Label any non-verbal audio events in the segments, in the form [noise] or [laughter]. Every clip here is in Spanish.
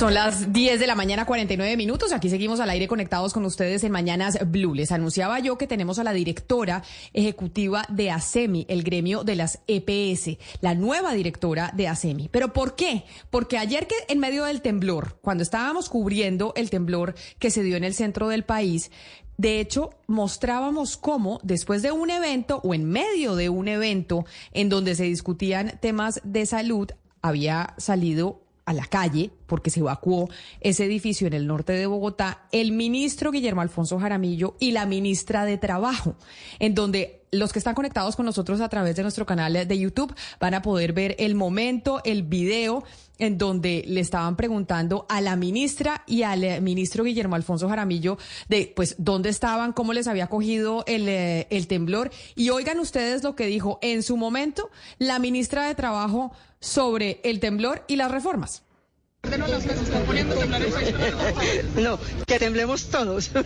Son las 10 de la mañana, 49 minutos. Aquí seguimos al aire conectados con ustedes en Mañanas Blue. Les anunciaba yo que tenemos a la directora ejecutiva de ASEMI, el gremio de las EPS, la nueva directora de ASEMI. ¿Pero por qué? Porque ayer que en medio del temblor, cuando estábamos cubriendo el temblor que se dio en el centro del país, de hecho, mostrábamos cómo después de un evento o en medio de un evento en donde se discutían temas de salud, había salido a la calle porque se evacuó ese edificio en el norte de Bogotá el ministro Guillermo Alfonso Jaramillo y la ministra de Trabajo, en donde los que están conectados con nosotros a través de nuestro canal de YouTube van a poder ver el momento, el video en donde le estaban preguntando a la ministra y al eh, ministro Guillermo Alfonso Jaramillo de pues dónde estaban, cómo les había cogido el, eh, el temblor. Y oigan ustedes lo que dijo en su momento la ministra de Trabajo sobre el temblor y las reformas. [laughs] No, que temblemos todos. [laughs]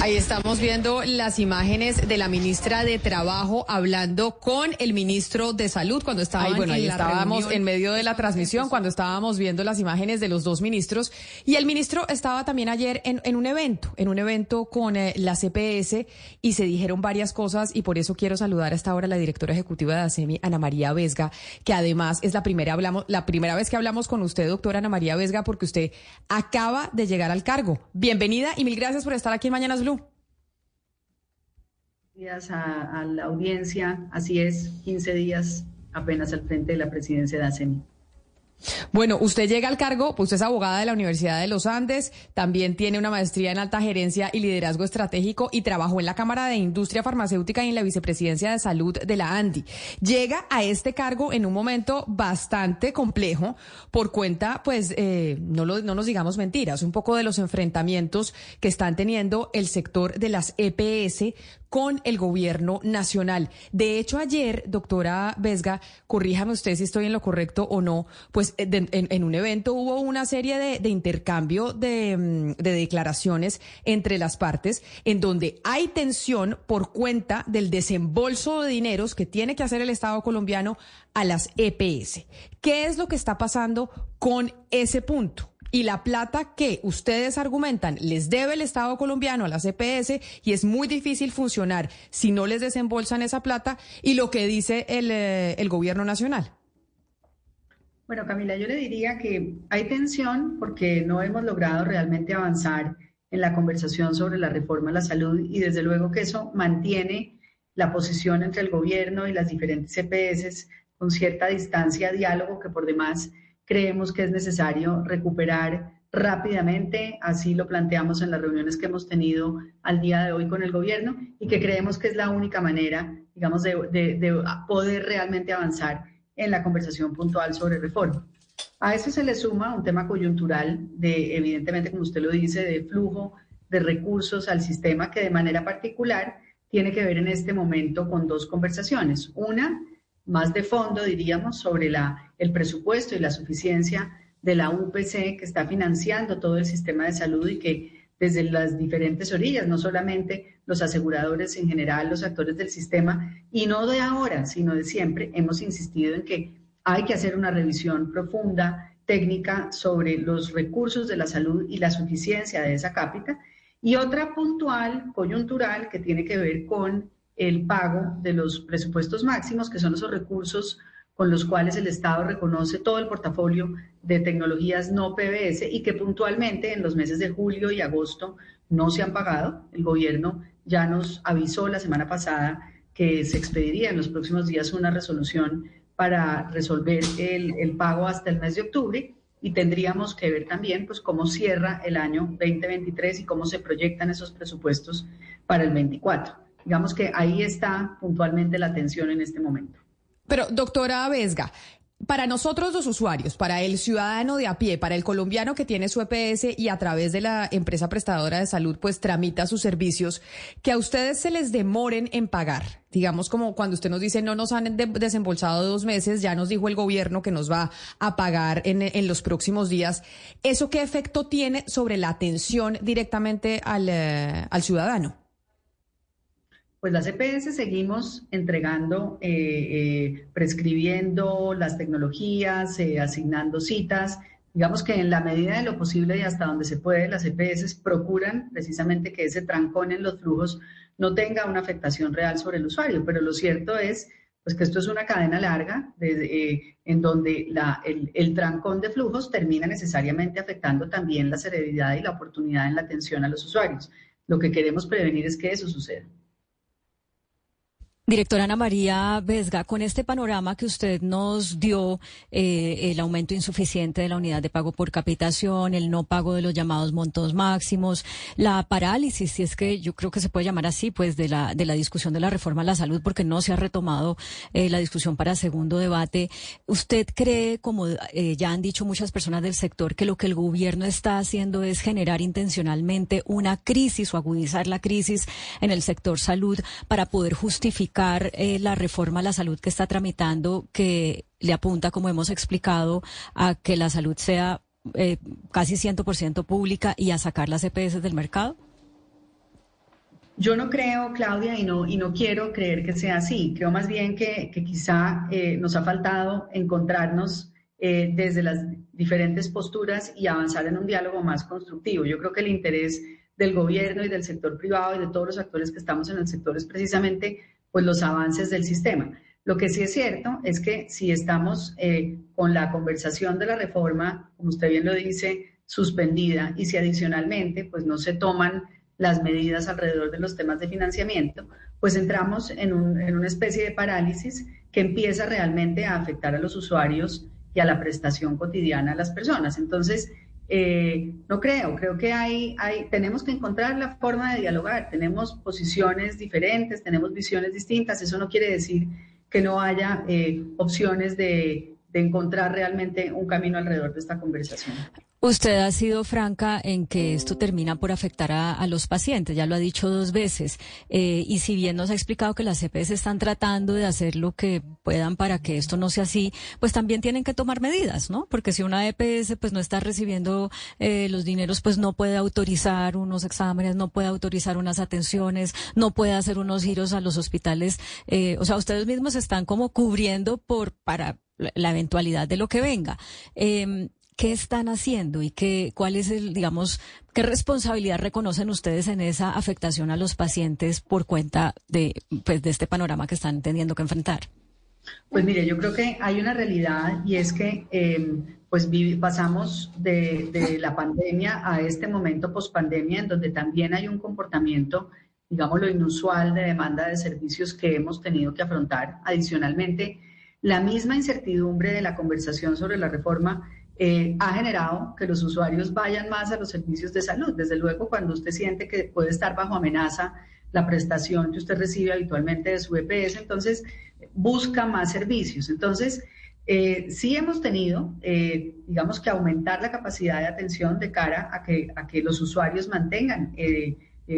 Ahí estamos viendo las imágenes de la ministra de Trabajo hablando con el ministro de Salud cuando estaban bueno, ahí estábamos en medio de la transmisión cuando estábamos viendo las imágenes de los dos ministros y el ministro estaba también ayer en, en un evento, en un evento con eh, la CPS y se dijeron varias cosas y por eso quiero saludar hasta ahora a la directora ejecutiva de ASEMI, Ana María Vesga, que además es la primera hablamos la primera vez que hablamos con usted, doctora Ana María Vesga, porque usted acaba de llegar al cargo. Bienvenida y mil gracias por estar aquí en Mañanas Blue. Gracias a, la audiencia, así es, 15 días apenas al frente de la presidencia de ASEMI. Bueno, usted llega al cargo, pues usted es abogada de la Universidad de los Andes, también tiene una maestría en alta gerencia y liderazgo estratégico y trabajó en la Cámara de Industria Farmacéutica y en la Vicepresidencia de Salud de la ANDI. Llega a este cargo en un momento bastante complejo por cuenta, pues, eh, no, lo, no nos digamos mentiras, un poco de los enfrentamientos que están teniendo el sector de las EPS con el gobierno nacional. De hecho, ayer, doctora Vesga, corríjame usted si estoy en lo correcto o no, pues eh, en, un evento hubo una serie de, de intercambio de, mm, de, declaraciones entre las partes en donde hay tensión por cuenta del desembolso de dineros que tiene que hacer el Estado colombiano a las EPS. ¿Qué es lo que está pasando con ese punto? Y la plata que ustedes argumentan les debe el Estado colombiano a la CPS y es muy difícil funcionar si no les desembolsan esa plata y lo que dice el, eh, el gobierno nacional. Bueno, Camila, yo le diría que hay tensión porque no hemos logrado realmente avanzar en la conversación sobre la reforma a la salud y desde luego que eso mantiene la posición entre el gobierno y las diferentes CPS con cierta distancia, diálogo que por demás creemos que es necesario recuperar rápidamente, así lo planteamos en las reuniones que hemos tenido al día de hoy con el gobierno y que creemos que es la única manera, digamos, de, de, de poder realmente avanzar en la conversación puntual sobre reforma. A eso se le suma un tema coyuntural de, evidentemente, como usted lo dice, de flujo de recursos al sistema que de manera particular tiene que ver en este momento con dos conversaciones. Una, más de fondo, diríamos, sobre el presupuesto y la suficiencia de la UPC que está financiando todo el sistema de salud y que desde las diferentes orillas, no solamente los aseguradores en general, los actores del sistema, y no de ahora, sino de siempre, hemos insistido en que hay que hacer una revisión profunda, técnica, sobre los recursos de la salud y la suficiencia de esa cápita, y otra puntual, coyuntural, que tiene que ver con el pago de los presupuestos máximos, que son esos recursos con los cuales el Estado reconoce todo el portafolio de tecnologías no PBS y que puntualmente en los meses de julio y agosto no se han pagado. El gobierno ya nos avisó la semana pasada que se expediría en los próximos días una resolución para resolver el, el pago hasta el mes de octubre y tendríamos que ver también pues cómo cierra el año 2023 y cómo se proyectan esos presupuestos para el 24. Digamos que ahí está puntualmente la atención en este momento. Pero, doctora Vesga, para nosotros los usuarios, para el ciudadano de a pie, para el colombiano que tiene su EPS y a través de la empresa prestadora de salud, pues tramita sus servicios, que a ustedes se les demoren en pagar. Digamos como cuando usted nos dice no nos han desembolsado dos meses, ya nos dijo el gobierno que nos va a pagar en, los próximos días. ¿Eso qué efecto tiene sobre la atención directamente al, eh, al ciudadano? Pues las EPS seguimos entregando, eh, eh, prescribiendo las tecnologías, eh, asignando citas. Digamos que en la medida de lo posible y hasta donde se puede, las EPS procuran precisamente que ese trancón en los flujos no tenga una afectación real sobre el usuario, pero lo cierto es pues que esto es una cadena larga en donde el, el, trancón de flujos termina necesariamente afectando también la serenidad y la oportunidad en la atención a los usuarios. Lo que queremos prevenir es que eso suceda. Directora Ana María Vesga, con este panorama que usted nos dio, eh, el aumento insuficiente de la unidad de pago por capitación, el no pago de los llamados montos máximos, la parálisis, si es que yo creo que se puede llamar así, pues de la, de la discusión de la reforma a la salud, porque no se ha retomado eh, la discusión para segundo debate. ¿Usted cree, como eh, ya han dicho muchas personas del sector, que lo que el gobierno está haciendo es generar intencionalmente una crisis o agudizar la crisis en el sector salud para poder justificar eh, la reforma a la salud que está tramitando, que le apunta, como hemos explicado, a que la salud sea eh, casi 100% pública y a sacar las EPS del mercado? Yo no creo, Claudia, y no, y no quiero creer que sea así. Creo más bien que, quizá eh, nos ha faltado encontrarnos desde las diferentes posturas y avanzar en un diálogo más constructivo. Yo creo que el interés del gobierno y del sector privado y de todos los actores que estamos en el sector es precisamente pues los avances del sistema. Lo que sí es cierto es que si estamos eh, con la conversación de la reforma, como usted bien lo dice, suspendida y si adicionalmente pues no se toman las medidas alrededor de los temas de financiamiento, pues entramos en, en una especie de parálisis que empieza realmente a afectar a los usuarios y a la prestación cotidiana a las personas. Entonces, eh, no creo, creo que hay, hay, tenemos que encontrar la forma de dialogar, tenemos posiciones diferentes, tenemos visiones distintas, eso no quiere decir que no haya eh, opciones de, de encontrar realmente un camino alrededor de esta conversación. Usted ha sido franca en que esto termina por afectar a, los pacientes, ya lo ha dicho dos veces. Eh, y si bien nos ha explicado que las CPS e están tratando de hacer lo que puedan para que esto no sea así, pues también tienen que tomar medidas, ¿no? Porque si una EPS pues no está recibiendo eh, los dineros, pues no puede autorizar unos exámenes, no puede autorizar unas atenciones, no puede hacer unos giros a los hospitales. Eh, o sea, ustedes mismos están como cubriendo por para la eventualidad de lo que venga. Em, ¿Qué están haciendo y qué, cuál es el, digamos, qué responsabilidad reconocen ustedes en esa afectación a los pacientes por cuenta de, pues, de este panorama que están teniendo que enfrentar? Pues mire, yo creo que hay una realidad y es que em, pues pasamos de, de, la pandemia a este momento pospandemia en donde también hay un comportamiento, digamos, lo inusual de demanda de servicios que hemos tenido que afrontar. Adicionalmente, la misma incertidumbre de la conversación sobre la reforma eh, ha generado que los usuarios vayan más a los servicios de salud. Desde luego, cuando usted siente que puede estar bajo amenaza la prestación que usted recibe habitualmente de su EPS, entonces busca más servicios. Entonces, eh, sí hemos tenido, eh, digamos que aumentar la capacidad de atención de cara a que, a que los usuarios mantengan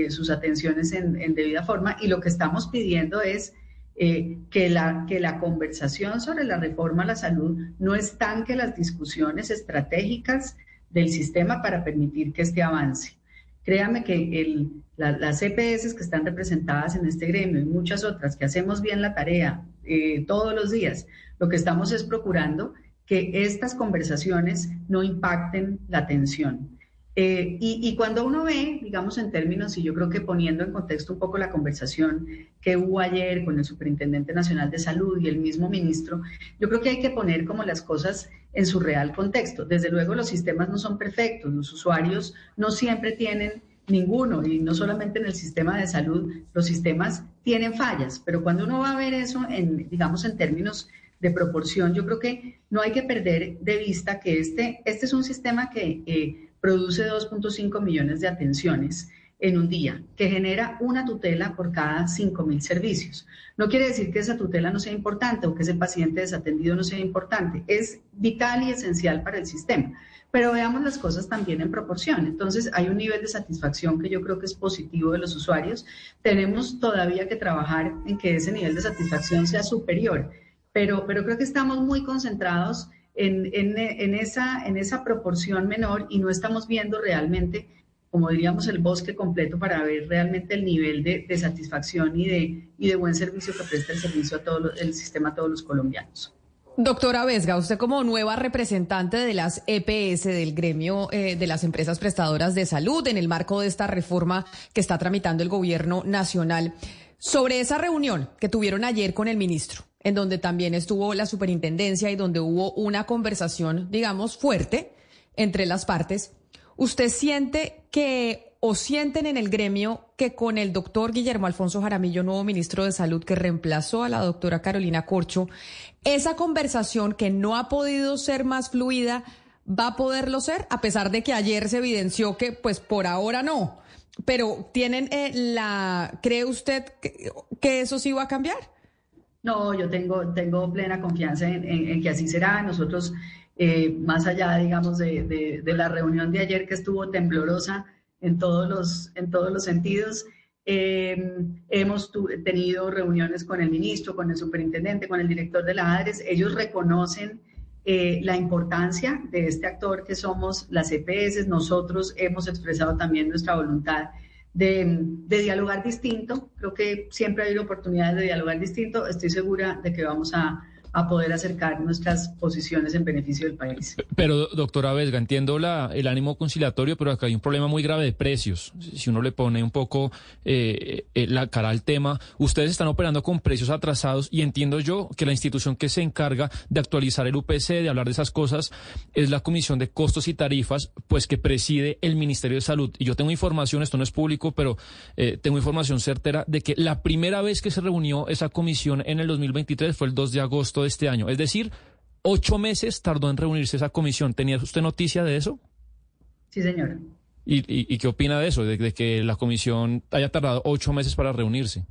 sus atenciones en, en debida forma y lo que estamos pidiendo es eh, que, la, que la conversación sobre la reforma a la salud no estanque las discusiones estratégicas del sistema para permitir que este avance. Créame que el, las CPS que están representadas en este gremio y muchas otras que hacemos bien la tarea eh, todos los días, lo que estamos es procurando que estas conversaciones no impacten la atención. Eh, y, cuando uno ve, digamos en términos, y yo creo que poniendo en contexto un poco la conversación que hubo ayer con el Superintendente Nacional de Salud y el mismo ministro, yo creo que hay que poner como las cosas en su real contexto. Desde luego los sistemas no son perfectos, los usuarios no siempre tienen ninguno, y no solamente en el sistema de salud, los sistemas tienen fallas, pero cuando uno va a ver eso en, digamos, en términos de proporción, yo creo que no hay que perder de vista que este, este es un sistema que... Eh, produce 2.5 millones de atenciones en un día, que genera una tutela por cada 5.000 servicios. No quiere decir que esa tutela no sea importante o que ese paciente desatendido no sea importante. Es vital y esencial para el sistema. Pero veamos las cosas también en proporción. Entonces, hay un nivel de satisfacción que yo creo que es positivo de los usuarios. Tenemos todavía que trabajar en que ese nivel de satisfacción sea superior, pero, pero creo que estamos muy concentrados en, en, esa, en esa proporción menor y no estamos viendo realmente como diríamos, el bosque completo para ver realmente el nivel de, satisfacción y de, y de buen servicio que presta el servicio a todo el sistema a todos los colombianos. Doctora Vesga, usted como nueva representante de las EPS, del gremio eh, de las empresas prestadoras de salud, en el marco de esta reforma que está tramitando el gobierno nacional, sobre esa reunión que tuvieron ayer con el ministro, en donde también estuvo la superintendencia y donde hubo una conversación, digamos, fuerte entre las partes, ¿Usted siente que o sienten en el gremio que con el doctor Guillermo Alfonso Jaramillo, nuevo ministro de Salud, que reemplazó a la doctora Carolina Corcho, esa conversación que no ha podido ser más fluida, va a poderlo ser, a pesar de que ayer se evidenció que, pues, por ahora no. Pero tienen eh, la, ¿cree usted que, eso sí va a cambiar? No, yo tengo, tengo plena confianza en que así será. Nosotros eh, más allá, digamos, de, la reunión de ayer que estuvo temblorosa en todos los, en todos los sentidos. Eh, hemos tenido reuniones con el ministro, con el superintendente, con el director de la ADRES. Ellos reconocen eh, la importancia de este actor que somos las EPS. Nosotros hemos expresado también nuestra voluntad de, de, dialogar distinto. Creo que siempre hay oportunidades de dialogar distinto. Estoy segura de que vamos a a poder acercar nuestras posiciones en beneficio del país. Pero, doctora Vesga, entiendo la, el ánimo conciliatorio, pero acá hay un problema muy grave de precios. Si uno le pone un poco eh, eh, la cara al tema, ustedes están operando con precios atrasados y entiendo yo que la institución que se encarga de actualizar el UPC, de hablar de esas cosas, es la Comisión de Costos y Tarifas, pues que preside el Ministerio de Salud. Y yo tengo información, esto no es público, pero eh, tengo información certera de que la primera vez que se reunió esa comisión en el 2023 fue el 2 de agosto de este año. Es decir, ocho meses tardó en reunirse esa comisión. ¿Tenía usted noticia de eso? Sí, señor. ¿Y, qué opina de eso, de, que la comisión haya tardado ocho meses para reunirse?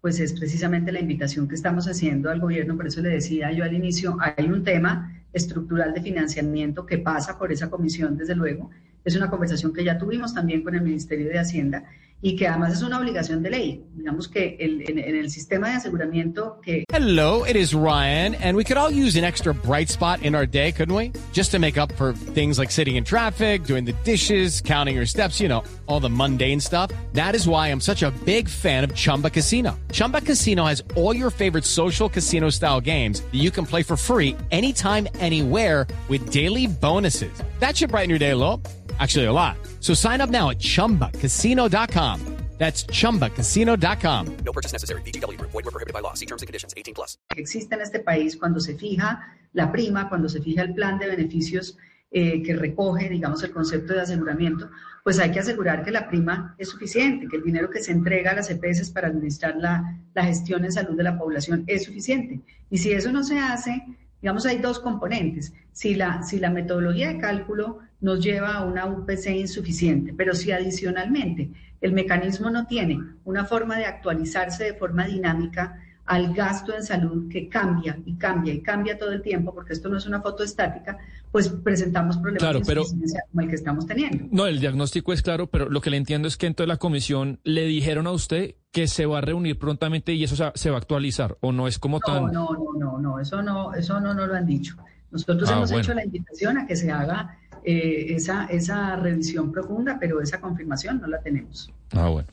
Pues es precisamente la invitación que estamos haciendo al gobierno, por eso le decía yo al inicio, hay un tema estructural de financiamiento que pasa por esa comisión, desde luego. Es una conversación que ya tuvimos también con el Ministerio de Hacienda y que además es una obligación de ley. Digamos que el, en, en, el sistema de aseguramiento que... Hello, it is Ryan, and we could all use an extra bright spot in our day, couldn't we? Just to make up for things like sitting in traffic, doing the dishes, counting your steps, you know, all the mundane stuff. That is why I'm such a big fan of Chumba Casino. Chumba Casino has all your favorite social casino style games that you can play for free anytime, anywhere with daily bonuses. That should brighten your day a little. Actually, a lot. So sign up now at chumbacasino.com. That's chumbacasino.com. No purchase necessary. BGW. Void were prohibited by law. See terms and conditions 18 plus. Existe en este país cuando se fija la prima, cuando se fija el plan de beneficios eh, que recoge, digamos, el concepto de aseguramiento, pues hay que asegurar que la prima es suficiente, que el dinero que se entrega a las EPS para administrar la, la gestión en salud de la población es suficiente. Y si eso no se hace, digamos, hay dos componentes. Si la, si la metodología de cálculo nos lleva a una UPC insuficiente. Pero si adicionalmente el mecanismo no tiene una forma de actualizarse de forma dinámica al gasto en salud que cambia y cambia y cambia todo el tiempo, porque esto no es una foto estática, pues presentamos problemas insuficiencia como el que estamos teniendo. No, el diagnóstico es claro, pero lo que le entiendo es que entonces la comisión le dijeron a usted que se va a reunir prontamente y eso se va a actualizar, o no es como tan... No, no, no, no, eso no, eso no nos lo han dicho. Nosotros ah, hemos hecho la invitación a que se haga eh, esa, esa revisión profunda, pero esa confirmación no la tenemos. Ah, bueno.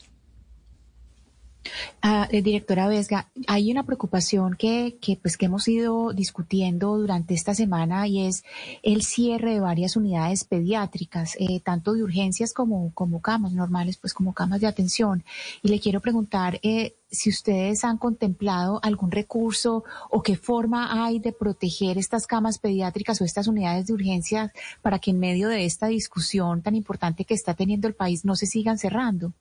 Ah, eh, directora Vesga, hay una preocupación que, que, pues, que hemos ido discutiendo durante esta semana y es el cierre de varias unidades pediátricas, eh, tanto de urgencias como, como camas normales, pues como camas de atención. Y le quiero preguntar eh, si ustedes han contemplado algún recurso o qué forma hay de proteger estas camas pediátricas o estas unidades de urgencias para que en medio de esta discusión tan importante que está teniendo el país no se sigan cerrando.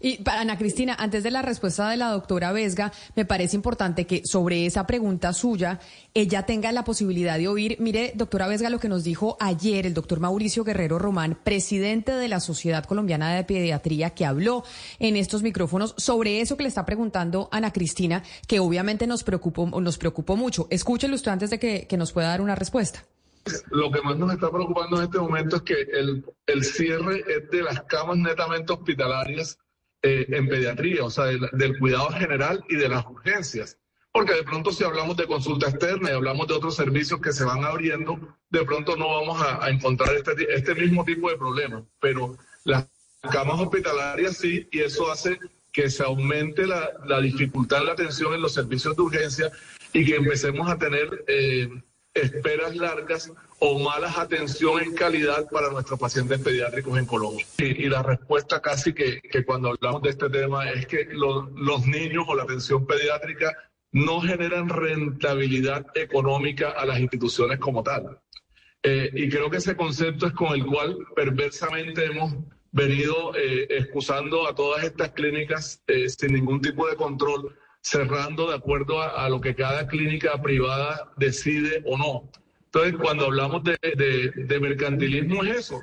Y para Ana Cristina, antes de la respuesta de la doctora Vesga, me parece importante que sobre esa pregunta suya, ella tenga la posibilidad de oír. Mire, doctora Vesga, lo que nos dijo ayer el doctor Mauricio Guerrero Román, presidente de la Sociedad Colombiana de Pediatría, que habló en estos micrófonos sobre eso que le está preguntando Ana Cristina, que obviamente nos preocupó, nos preocupó mucho. Escúchelo usted antes de que, nos pueda dar una respuesta. Lo que más nos está preocupando en este momento es que el, el cierre es de las camas netamente hospitalarias eh, en pediatría, o sea, del, del, cuidado general y de las urgencias. Porque de pronto si hablamos de consulta externa y hablamos de otros servicios que se van abriendo, de pronto no vamos a, a encontrar este, este mismo tipo de problemas. Pero las camas hospitalarias sí, y eso hace que se aumente la, la dificultad de la atención en los servicios de urgencia y que empecemos a tener eh, esperas largas o malas atención en calidad para nuestros pacientes pediátricos en Colombia. Y, la respuesta casi que, que, cuando hablamos de este tema es que lo, los niños o la atención pediátrica no generan rentabilidad económica a las instituciones como tal. Eh, y creo que ese concepto es con el cual perversamente hemos venido eh, excusando a todas estas clínicas eh, sin ningún tipo de control, cerrando de acuerdo a lo que cada clínica privada decide o no. Entonces, cuando hablamos de, de, de, mercantilismo es eso.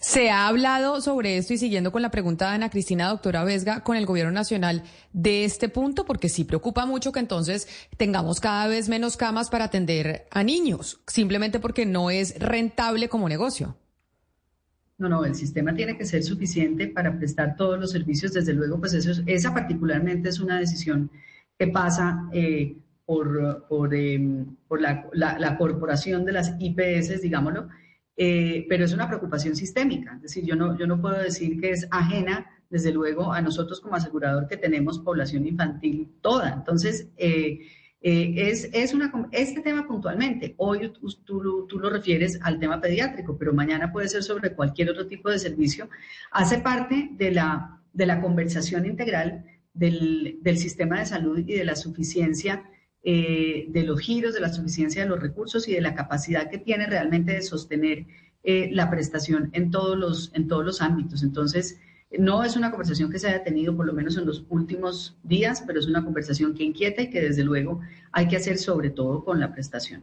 Se ha hablado sobre esto y siguiendo con la pregunta de Ana Cristina, doctora Vesga, con el gobierno nacional de este punto, porque sí preocupa mucho que entonces tengamos cada vez menos camas para atender a niños, simplemente porque no es rentable como negocio. No, no, el sistema tiene que ser suficiente para prestar todos los servicios. Desde luego, pues eso es, esa particularmente es una decisión que pasa eh, por, por, eh, por la, la, la, corporación de las IPS, digámoslo, eh, pero es una preocupación sistémica. Es decir, yo no, yo no puedo decir que es ajena, desde luego, a nosotros como asegurador que tenemos población infantil toda. Entonces, eh, eh, es, es una, este tema puntualmente, hoy tú, tú, lo refieres al tema pediátrico, pero mañana puede ser sobre cualquier otro tipo de servicio, hace parte de la, de la conversación integral del, del sistema de salud y de la suficiencia eh, de los giros, de la suficiencia de los recursos y de la capacidad que tiene realmente de sostener eh, la prestación en todos, los, en todos los ámbitos. Entonces, no es una conversación que se haya tenido por lo menos en los últimos días, pero es una conversación que inquieta y que desde luego hay que hacer sobre todo con la prestación.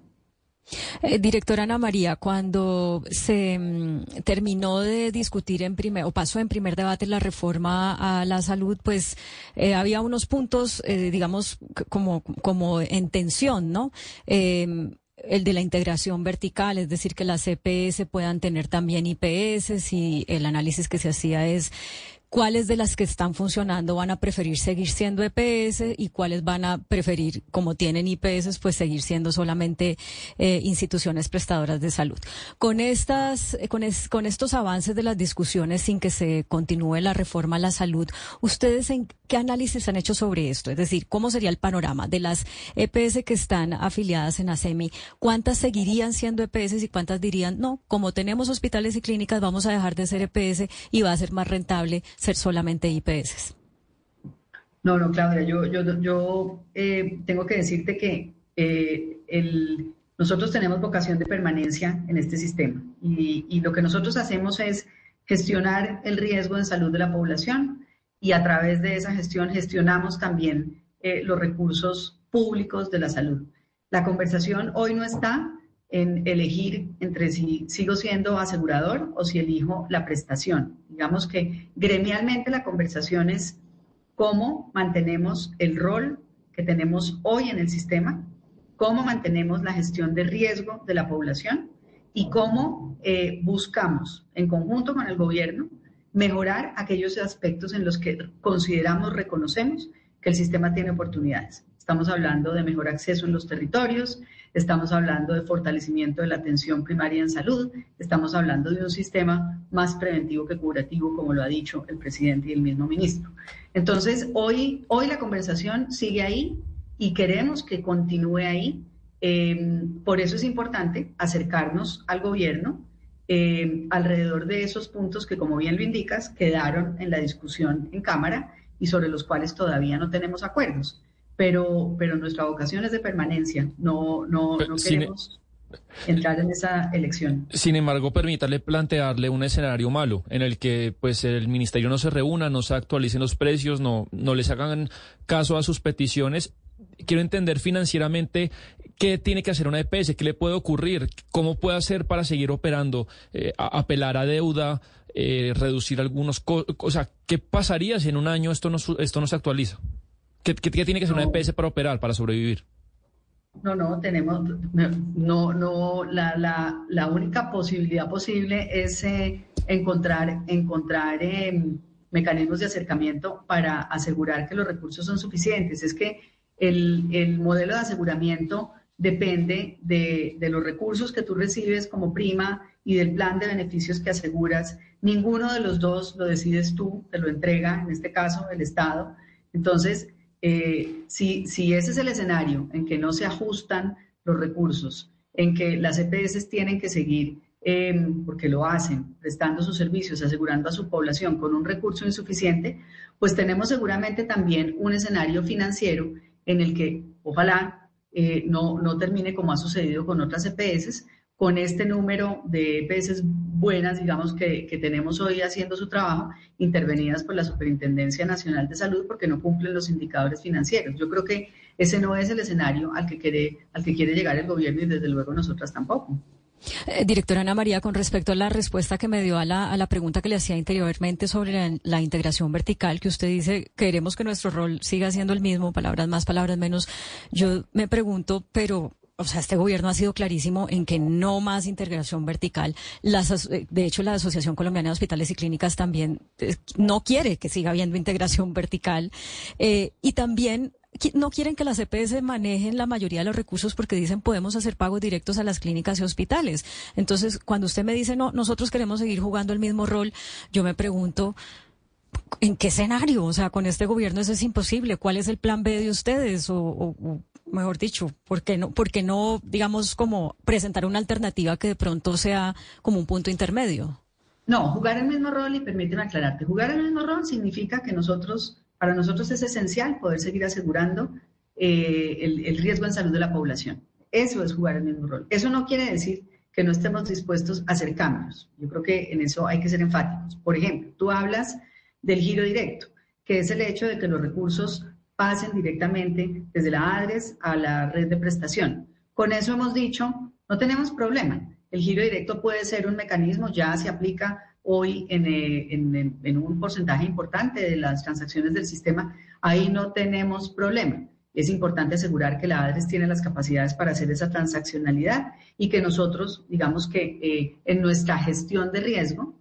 Eh, directora Ana María, cuando se mm, terminó de discutir en primer, o pasó en primer debate la reforma a la salud, pues eh, había unos puntos, eh, digamos, como, como en tensión, ¿no? Em, el de la integración vertical, es decir, que las CPS puedan tener también IPS y el análisis que se hacía es cuáles de las que están funcionando van a preferir seguir siendo EPS y cuáles van a preferir, como tienen IPS, pues seguir siendo solamente eh, instituciones prestadoras de salud. Con estas, eh, con, con estos avances de las discusiones sin que se continúe la reforma a la salud, ¿ustedes en qué análisis han hecho sobre esto? Es decir, ¿cómo sería el panorama de las EPS que están afiliadas en ASEMI? ¿Cuántas seguirían siendo EPS y cuántas dirían, no, como tenemos hospitales y clínicas, vamos a dejar de ser EPS y va a ser más rentable ser solamente IPS. No, no, Claudia, yo, yo, yo eh, tengo que decirte que eh, nosotros tenemos vocación de permanencia en este sistema y, y, lo que nosotros hacemos es gestionar el riesgo en salud de la población y a través de esa gestión gestionamos también eh, los recursos públicos de la salud. La conversación hoy no está en elegir entre si sigo siendo asegurador o si elijo la prestación. Digamos que gremialmente la conversación es cómo mantenemos el rol que tenemos hoy en el sistema, cómo mantenemos la gestión de riesgo de la población y cómo eh, buscamos, en conjunto con el gobierno, mejorar aquellos aspectos en los que consideramos, reconocemos que el sistema tiene oportunidades. Estamos hablando de mejor acceso en los territorios, estamos hablando de fortalecimiento de la atención primaria en salud, estamos hablando de un sistema más preventivo que curativo, como lo ha dicho el presidente y el mismo ministro. Entonces, hoy, hoy la conversación sigue ahí y queremos que continúe ahí. Eh, por eso es importante acercarnos al gobierno eh, alrededor de esos puntos que, como bien lo indicas, quedaron en la discusión en Cámara y sobre los cuales todavía no tenemos acuerdos pero, pero nuestra vocación es de permanencia, no, no, no queremos... entrar en esa elección. Sin embargo, permítanle plantearle un escenario malo en el que pues el ministerio no se reúna, no se actualicen los precios, no, no les hagan caso a sus peticiones. Quiero entender financieramente qué tiene que hacer una EPS, qué le puede ocurrir, cómo puede hacer para seguir operando, eh, apelar a deuda, eh, reducir algunos cosas. O sea, ¿qué pasaría si en un año esto no, esto no se actualiza? ¿Qué, qué, tiene que hacer una EPS para operar, para sobrevivir? No, no, tenemos, no, no, la, la, la única posibilidad posible es eh, encontrar, encontrar em, mecanismos de acercamiento para asegurar que los recursos son suficientes. Es que el, el modelo de aseguramiento depende de, de, los recursos que tú recibes como prima y del plan de beneficios que aseguras. Ninguno de los dos lo decides tú, te lo entrega, en este caso, el Estado. Entonces, eh, si, ese es el escenario en que no se ajustan los recursos, en que las EPS tienen que seguir, em, porque lo hacen, prestando sus servicios, asegurando a su población con un recurso insuficiente, pues tenemos seguramente también un escenario financiero en el que ojalá eh, no, no termine como ha sucedido con otras EPS, con este número de EPS buenas, digamos, que, que, tenemos hoy haciendo su trabajo, intervenidas por la Superintendencia Nacional de Salud porque no cumplen los indicadores financieros. Yo creo que ese no es el escenario al que quiere, al que quiere llegar el gobierno y desde luego nosotras tampoco. Eh, directora Ana María, con respecto a la respuesta que me dio a la, a la pregunta que le hacía anteriormente sobre la, integración vertical, que usted dice, queremos que nuestro rol siga siendo el mismo, palabras más, palabras menos, yo me pregunto, pero o sea, este gobierno ha sido clarísimo en que no más integración vertical. Eh, de hecho, la Asociación Colombiana de Hospitales y Clínicas también eh, no quiere que siga habiendo integración vertical. Eh, y también no quieren que las EPS manejen la mayoría de los recursos porque dicen podemos hacer pagos directos a las clínicas y hospitales. Entonces, cuando usted me dice, no, nosotros queremos seguir jugando el mismo rol, yo me pregunto, ¿en qué escenario? O sea, con este gobierno eso es imposible. ¿Cuál es el plan B de ustedes? O, mejor dicho, ¿por qué no, por qué no, digamos, como presentar una alternativa que de pronto sea como un punto intermedio? No, jugar el mismo rol y permíteme aclararte. Jugar el mismo rol significa que nosotros, para nosotros es esencial poder seguir asegurando eh, el, el riesgo en salud de la población. Eso es jugar el mismo rol. Eso no quiere decir que no estemos dispuestos a hacer cambios. Yo creo que en eso hay que ser enfáticos. Por ejemplo, tú hablas del giro directo, que es el hecho de que los recursos pasen directamente desde la ADRES a la red de prestación. Con eso hemos dicho, no tenemos problema. El giro directo puede ser un mecanismo, ya se aplica hoy en, eh, en, en, un porcentaje importante de las transacciones del sistema, ahí no tenemos problema. Es importante asegurar que la ADRES tiene las capacidades para hacer esa transaccionalidad y que nosotros, digamos que eh, en nuestra gestión de riesgo,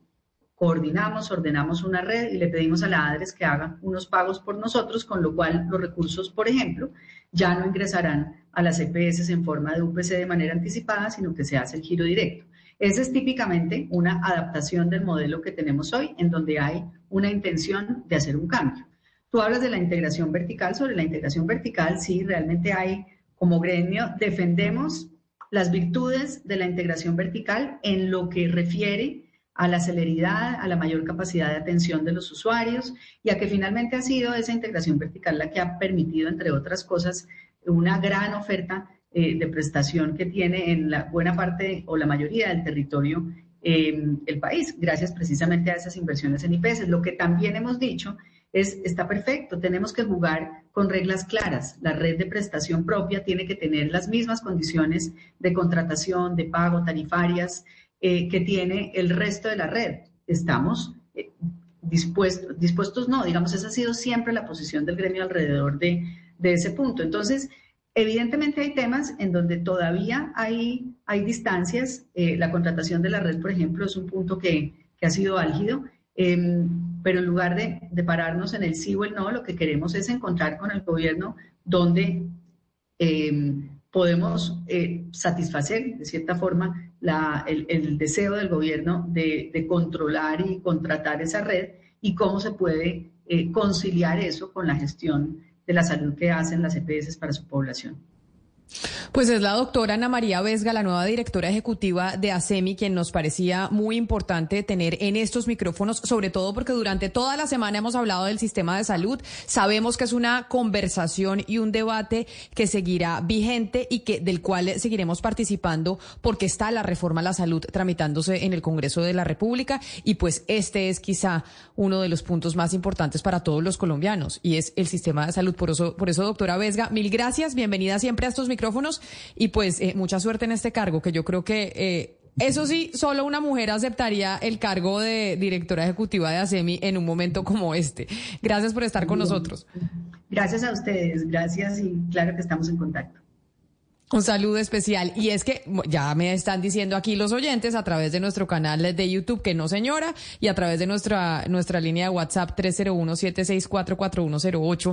coordinamos, ordenamos una red y le pedimos a la ADRES que haga unos pagos por nosotros, con lo cual los recursos, por ejemplo, ya no ingresarán a las EPS en forma de UPC de manera anticipada, sino que se hace el giro directo. Esa es típicamente una adaptación del modelo que tenemos hoy, en donde hay una intención de hacer un cambio. Tú hablas de la integración vertical. Sobre la integración vertical, sí, realmente hay, como gremio, defendemos las virtudes de la integración vertical en lo que refiere a la celeridad, a la mayor capacidad de atención de los usuarios y a que finalmente ha sido esa integración vertical la que ha permitido, entre otras cosas, una gran oferta eh, de prestación que tiene en la buena parte o la mayoría del territorio eh, el país, gracias precisamente a esas inversiones en IPS. Lo que también hemos dicho es, está perfecto, tenemos que jugar con reglas claras. La red de prestación propia tiene que tener las mismas condiciones de contratación, de pago, tarifarias, eh, que tiene el resto de la red. Estamos eh, dispuestos, dispuestos no, digamos, esa ha sido siempre la posición del gremio alrededor de, de ese punto. Entonces, evidentemente hay temas en donde todavía hay, hay distancias. Eh, la contratación de la red, por ejemplo, es un punto que, que ha sido álgido. Em, pero en lugar de, de, pararnos en el sí o el no, lo que queremos es encontrar con el gobierno donde em, podemos satisfacer, de cierta forma, la, el, deseo del gobierno de, de, controlar y contratar esa red y cómo se puede eh, conciliar eso con la gestión de la salud que hacen las EPS para su población. Pues es la doctora Ana María Vesga, la nueva directora ejecutiva de ASEMI, quien nos parecía muy importante tener en estos micrófonos, sobre todo porque durante toda la semana hemos hablado del sistema de salud. Sabemos que es una conversación y un debate que seguirá vigente y que del cual seguiremos participando porque está la reforma a la salud tramitándose en el Congreso de la República y pues este es quizá uno de los puntos más importantes para todos los colombianos y es el sistema de salud. Por eso, por eso doctora Vesga, mil gracias, bienvenida siempre a estos micrófonos y pues eh, mucha suerte en este cargo, que yo creo que... Eh, eso sí, solo una mujer aceptaría el cargo de directora ejecutiva de ASEMI en un momento como este. Gracias por estar con nosotros. Gracias a ustedes, gracias y claro que estamos en contacto. Un saludo especial. Y es que ya me están diciendo aquí los oyentes a través de nuestro canal de YouTube que no señora y a través de nuestra, nuestra línea de WhatsApp 301-764-4108.